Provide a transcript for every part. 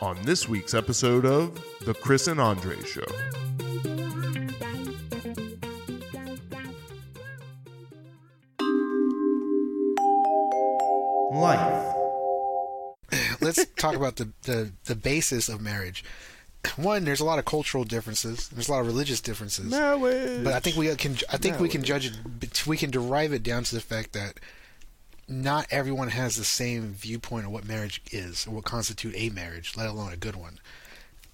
on this week's episode of The Chris and Andre Show. Life. let's talk about the, the, the basis of marriage. One, there's a lot of cultural differences. There's a lot of religious differences. But I think we can. I think we can judge it. We can derive it down to the fact that not everyone has the same viewpoint of what marriage is or what constitute a marriage, let alone a good one.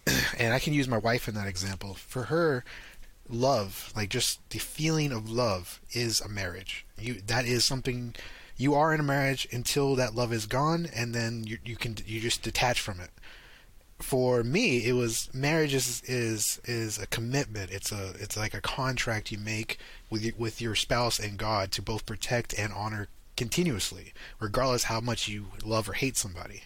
and I can use my wife in that example. For her, love, like just the feeling of love, is a marriage. You that is something you are in a marriage until that love is gone, and then you you can you just detach from it. For me, it was marriage is is is a commitment. It's a it's like a contract you make with with your spouse and God to both protect and honor continuously, regardless how much you love or hate somebody.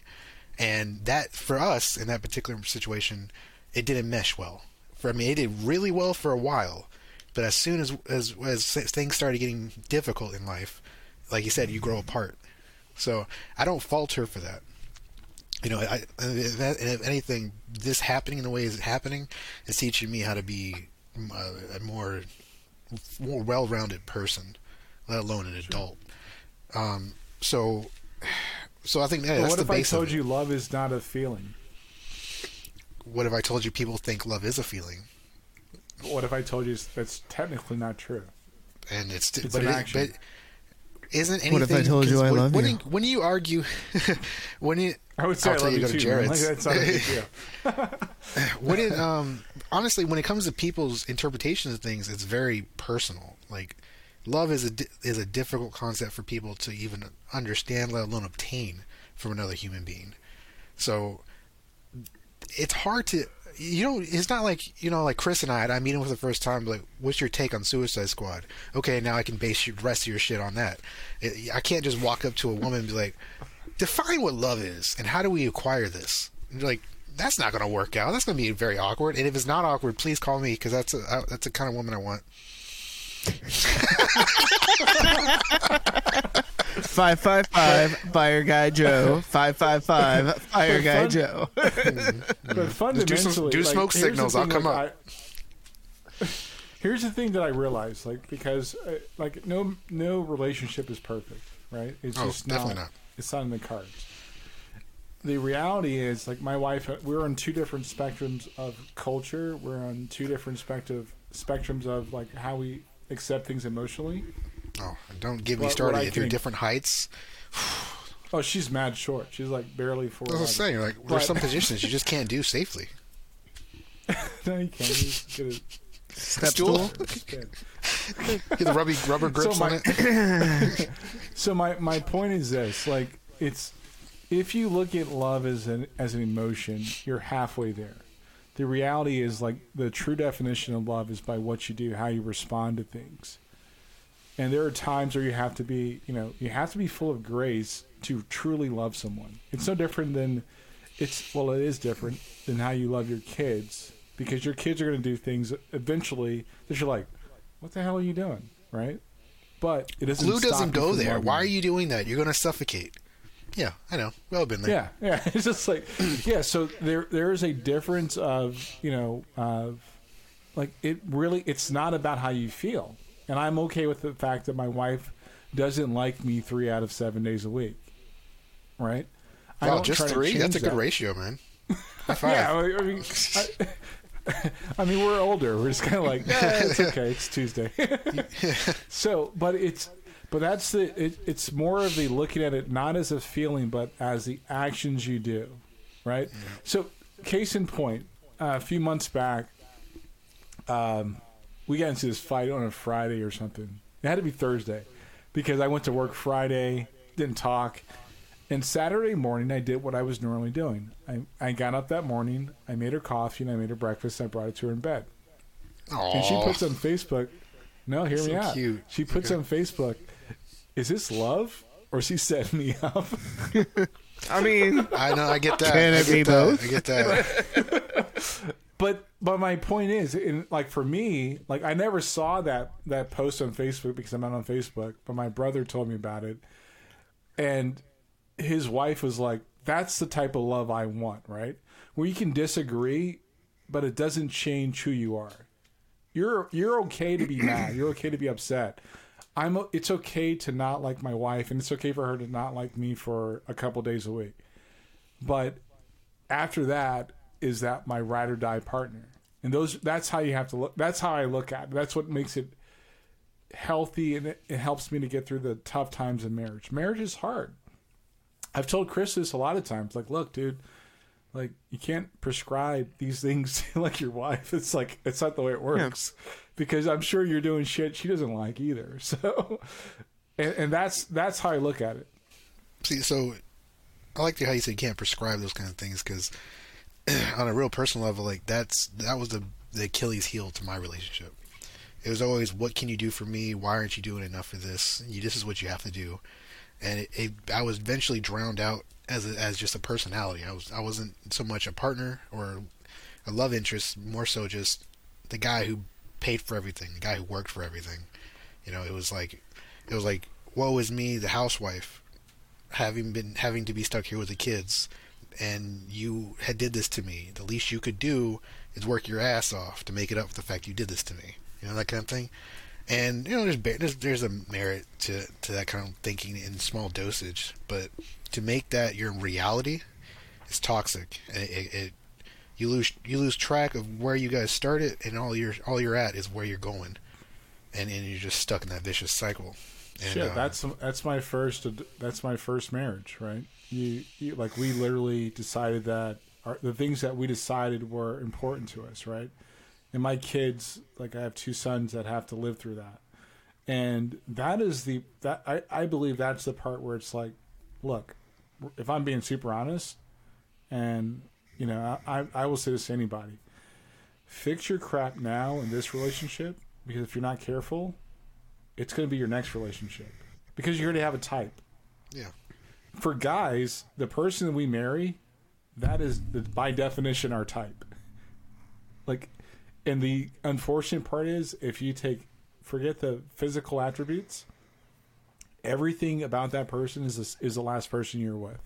And that for us in that particular situation, it didn't mesh well. For I mean, it did really well for a while, but as soon as as as things started getting difficult in life, like you said, you grow apart. So I don't fault her for that. You know, I, if, if anything, this happening in the way it's happening is teaching me how to be mm, a, a more more well-rounded person, let alone an adult. Um, so, so I think that, that's what the if I base of told you love is not a feeling? What if I told you people think love is a feeling, What if I told you that's technically not true? and it's, It's but, an it, action. but isn't anything? What if I told you I when, love when you? When you argue, when you I would say I'll I tell love you you to go to too. man. Like, Jared's. that's not a big deal. when it um honestly when it comes to people's interpretations of things it's very personal like love is a is a difficult concept for people to even understand let alone obtain from another human being. So it's hard to you know it's not like you know like chris and i i meet him for the first time like what's your take on suicide squad? Okay now i can base rest of your shit on that. I can't just walk up to a woman and be like define what love is and how do we acquire this? Like that's not going to work out. That's going to be very awkward. And if it's not awkward please call me because that's a that's the kind of woman i want Five five five Fire Guy Joe. Five five five Fire Guy fun- Joe. But fundamentally, do like, smoke signals, I'll come like, I- here's the thing that I realized, like because uh, like no no relationship is perfect, right? It's Oh, just definitely not, not. It's not in the cards. The reality is, like my wife, uh, we're on two different spectrums of culture. We're on two different spectrum spectrums of like how we accept things emotionally. oh don't get me What- what started I if you're can- different heights Oh, she's mad short. She's like barely four. i was saying like there's But- some positions you just can't do safely no, you can't. You just get Step Stool? stool. get the rubby rubber grips So on it So my my point is this: like it's if you look at love as an as an emotion, you're halfway there. The reality is like the true definition of love is by what you do, how you respond to things. And there are times where you have to be, you know, you have to be full of grace to truly love someone. It's no different than it's well, it is different than how you love your kids because your kids are going to do things eventually that you're like, what the hell are you doing, right? But it doesn't. glue doesn't go there why are you doing that you're going to suffocate yeah i know we've all been there Yeah, yeah. It's just like yeah. So there there is a difference of you know of like it really it's not about how you feel, and I'm okay with the fact that my wife doesn't like me three out of seven days a week, right? I don't just three that's a good that. ratio man Yeah, I mean, I, I mean, we're older. We're just kind of like, it's okay. It's Tuesday. so, but it's, but that's the. It, it's more of the looking at it not as a feeling, but as the actions you do, right? So, case in point, uh, a few months back, um, we got into this fight on a Friday or something. It had to be Thursday because I went to work Friday, didn't talk. And Saturday morning, I did what I was normally doing. I, I got up that morning, I made her coffee, and I made her breakfast, and I brought it to her in bed. And she puts on Facebook, no, hear me So out. She puts on Facebook, is this love or is she setting me up? I mean, I know. I get that. Can I it get be that. both? I get that. But but my point is, in, like for me, like I never saw that that post on Facebook because I'm not on Facebook. But my brother told me about it, and his wife was like, that's the type of love I want, right? Where you can disagree, but it doesn't change who you are. You're you're okay to be mad. You're okay to be upset. I'm. It's okay to not like my wife, and it's okay for her to not like me for a couple days a week. But after that, is that my ride or die partner? And those that's how you have to look. That's how I look at it. That's what makes it healthy, and it, it helps me to get through the tough times in marriage. Marriage is hard. I've told Chris this a lot of times. Like, look, dude, like you can't prescribe these things like your wife. It's like it's not the way it works. Yeah. Because I'm sure you're doing shit she doesn't like either. So, and, and that's that's how I look at it. See, so I like how you say you can't prescribe those kind of things because on a real personal level, like that's that was the the Achilles heel to my relationship. It was always, what can you do for me? Why aren't you doing enough for this? You, this is what you have to do and it, it, I was eventually drowned out as a, as just a personality. I was I wasn't so much a partner or a love interest, more so just the guy who paid for everything, the guy who worked for everything. You know, it was like it was like woe is me, the housewife, having been having to be stuck here with the kids, and you had did this to me. The least you could do is work your ass off to make it up for the fact you did this to me. You know that kind of thing. And you know, there's there's there's a merit to to that kind of thinking in small dosage, but to make that your reality is toxic. It, it, it you lose you lose track of where you guys started, and all you're all you're at is where you're going, and and you're just stuck in that vicious cycle. And, Shit, uh, that's that's my first that's my first marriage, right? You, you like we literally decided that our, the things that we decided were important to us, right? And my kids like i have two sons that have to live through that. And that is the that i, I believe that's the part where it's like look if i'm being super honest and you know i i will say this to anybody. Fix your crap now in this relationship because if you're not careful it's going to be your next relationship because you're going to have a type. Yeah. For guys the person that we marry that is by definition our type. Like and the unfortunate part is, if you take, forget the physical attributes, everything about that person is a, is the last person you're with.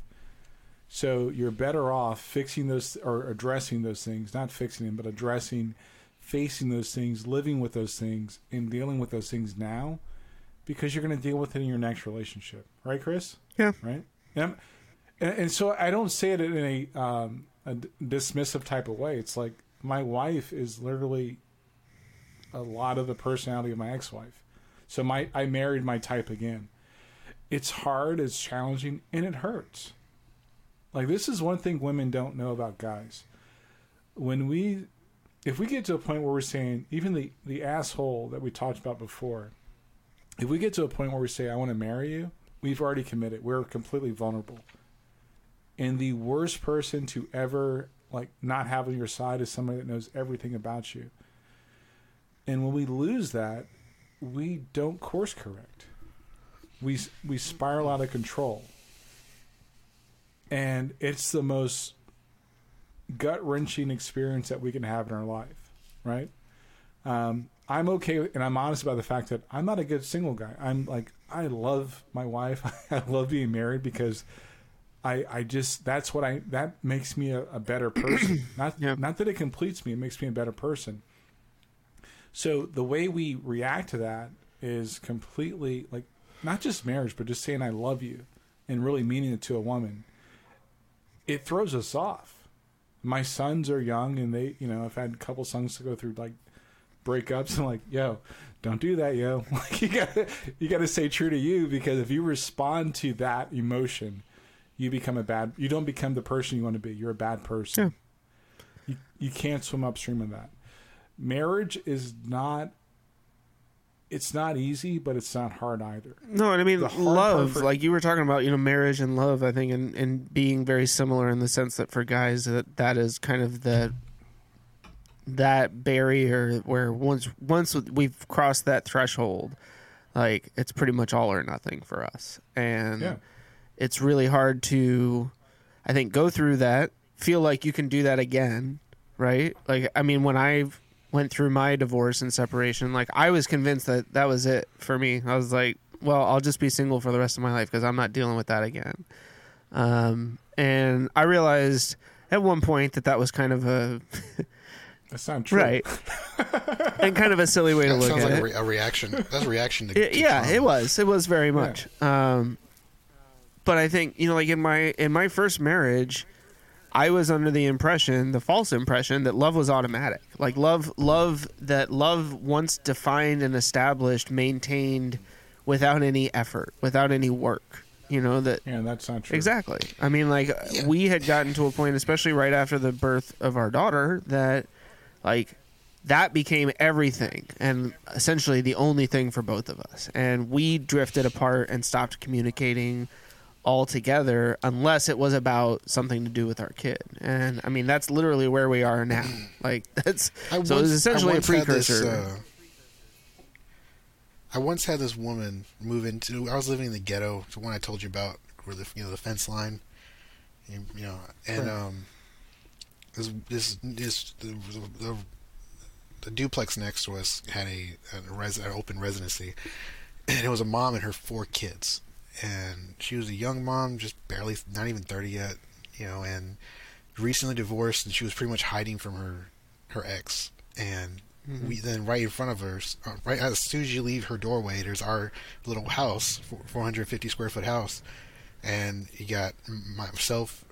So you're better off fixing those or addressing those things, not fixing them, but addressing, facing those things, living with those things, and dealing with those things now, because you're going to deal with it in your next relationship, right, Chris? Yeah. Right. And, and, and so I don't say it in a, um, a dismissive type of way. It's like my wife is literally a lot of the personality of my ex-wife. So my I married my type again. It's hard, it's challenging, and it hurts. Like this is one thing women don't know about guys. When we if we get to a point where we're saying even the the asshole that we talked about before, if we get to a point where we say I want to marry you, we've already committed. We're completely vulnerable. And the worst person to ever like not having your side is somebody that knows everything about you. And when we lose that, we don't course correct. We we spiral out of control. And it's the most gut wrenching experience that we can have in our life, right? Um, I'm okay, and I'm honest about the fact that I'm not a good single guy. I'm like, I love my wife. I love being married because I, I just that's what I that makes me a, a better person. not yeah. not that it completes me, it makes me a better person. So the way we react to that is completely like not just marriage, but just saying I love you and really meaning it to a woman. It throws us off. My sons are young and they, you know, I've had a couple sons to go through like breakups and like, yo, don't do that, yo. Like you gotta you gotta stay true to you because if you respond to that emotion, you become a bad you don't become the person you want to be. You're a bad person. Yeah. you, you can't swim upstream of that. Marriage is not it's not easy but it's not hard either. No and i mean love for, like you were talking about you know marriage and love i think and, and being very similar in the sense that for guys that that is kind of the that barrier where once once we've crossed that threshold like it's pretty much all or nothing for us. And yeah it's really hard to I think go through that, feel like you can do that again, right? Like I mean when I went through my divorce and separation, like I was convinced that that was it for me. I was like, well, I'll just be single for the rest of my life because I'm not dealing with that again. Um, and I realized at one point that that was kind of a That's not true. right, and kind of a silly way to That look sounds at like it. a, re- a reaction. That's a reaction to. It- yeah, trauma. it was. It was very much. Um, but I think you know, like in my in my first marriage, I was under the impression, the false impression, that love was automatic. Like love, love that love once defined and established, maintained without any effort, without any work. You know that Yeah, that's not true. Exactly. I mean, like Yeah. we had gotten to a point, especially right after the birth of our daughter, that like that became everything and essentially the only thing for both of us. And we drifted apart and stopped communicating altogether unless it was about something to do with our kid. And I mean, that's literally where we are now. Like that's I so it was essentially a had this, precursor. uh, I once had this woman move into. I was living in the ghetto, the one I told you about, where the you know the fence line, you, you know, and Right. um, this this this the, the, the duplex next to us had a, a res, an open residency, and it was a mom and her four kids, and she was a young mom, just barely not even thirty yet, you know, and recently divorced, and she was pretty much hiding from her her ex, and we then right in front of her, uh, right as soon as you leave her doorway, there's our little house, 450 square foot house, and you got myself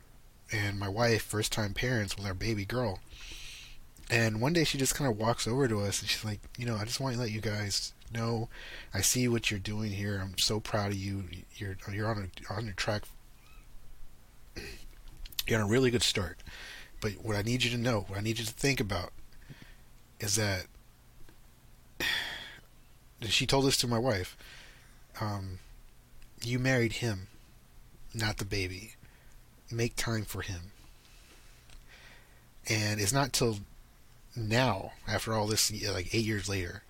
and my wife, first time parents with our baby girl. And one day she just kind of walks over to us and she's like, you know, I just want to let you guys know, I see what you're doing here. I'm so proud of you. You're you're on a, on your track. You're on a really good start. But what I need you to know, what I need you to think about, is that she told this to my wife. Um, you married him, not the baby. Make time for him. And it's not till now, after all this, like eight years later,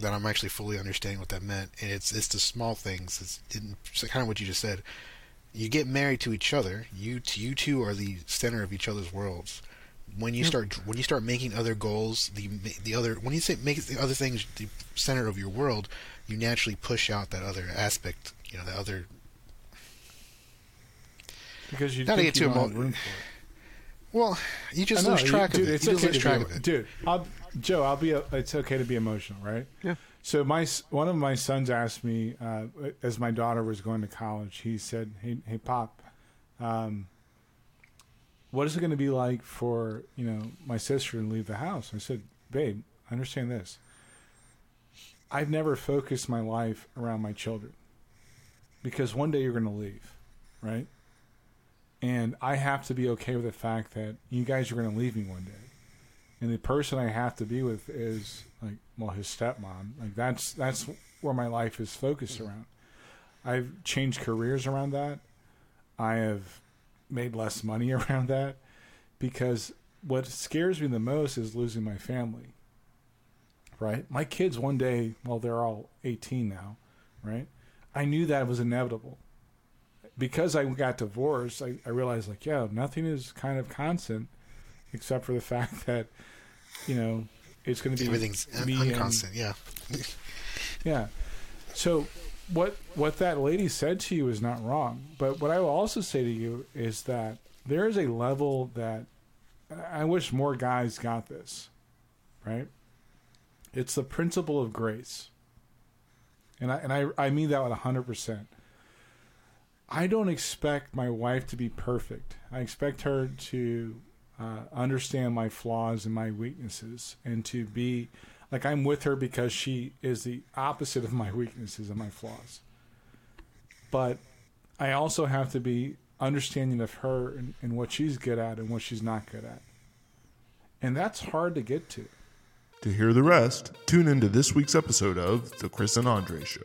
that I'm actually fully understanding what that meant. And it's it's the small things. It's, it's kind of what you just said. You get married to each other. You t- you two are the center of each other's worlds. When you start when you start making other goals, the the other when you say make the other things the center of your world, you naturally push out that other aspect. You know, the other Because you Not to get too don't have emo- room for it. Well, you just lose you- track dude, of it. It's you okay lose track be, of it. dude. I'll, Joe, I'll be. It's okay to be emotional, right? Yeah. So my one of my sons asked me uh, as my daughter was going to college. He said, "Hey, hey, pop, um, what is it going to be like for you know my sister to leave the house?" I said, "Babe, understand this. I've never focused my life around my children because one day you're going to leave, right? And I have to be okay with the fact that you guys are going to leave me one day. And the person I have to be with is like, well, his stepmom. Like that's that's where my life is focused mm-hmm. around. I've changed careers around that. I have made less money around that because what scares me the most is losing my family. Right? My kids one day, well, they're all 18 now, right? I knew that was inevitable because I got divorced, I, I realized like, yeah, nothing is kind of constant except for the fact that, you know, it's going to be Everything's un- me and- unconstant. Yeah. yeah. So what what that lady said to you is not wrong, but what I will also say to you is that there is a level that I wish more guys got this, right? It's the principle of grace. And I and I, I mean that with hundred percent. I don't expect my wife to be perfect. I expect her to uh, understand my flaws and my weaknesses and to be like I'm with her because she is the opposite of my weaknesses and my flaws. But I also have to be understanding of her and, and what she's good at and what she's not good at. And that's hard to get to. To hear the rest, tune into this week's episode of The Chris and Andre Show.